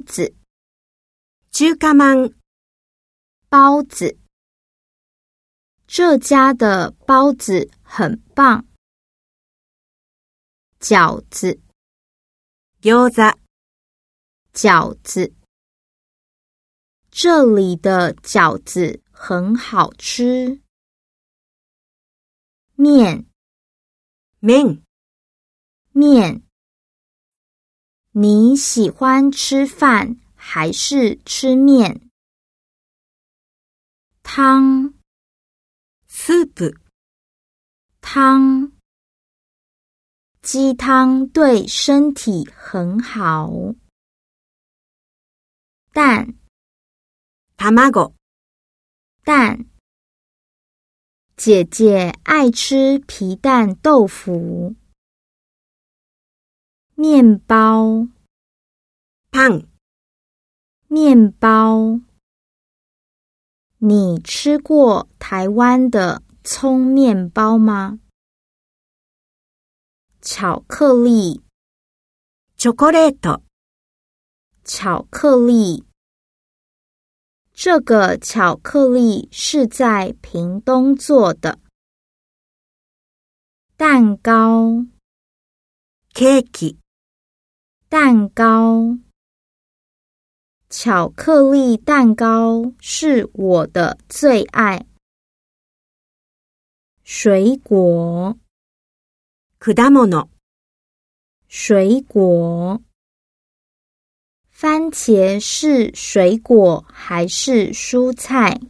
子，猪肝包，包子。这家的包子很棒。饺子，餚子，饺子。这里的饺子很好吃。面，面，面。你喜欢吃饭还是吃面汤？Soup，汤，鸡汤对身体很好。蛋，Tamago，蛋，姐姐爱吃皮蛋豆腐。面包，パン、面包。你吃过台湾的葱面包吗？巧克力，チョコレート、巧克力。这个巧克力是在屏东做的。蛋糕，ケーキ、 蛋糕，巧克力蛋糕是我的最爱。水果，くだ水果，番茄是水果还是蔬菜？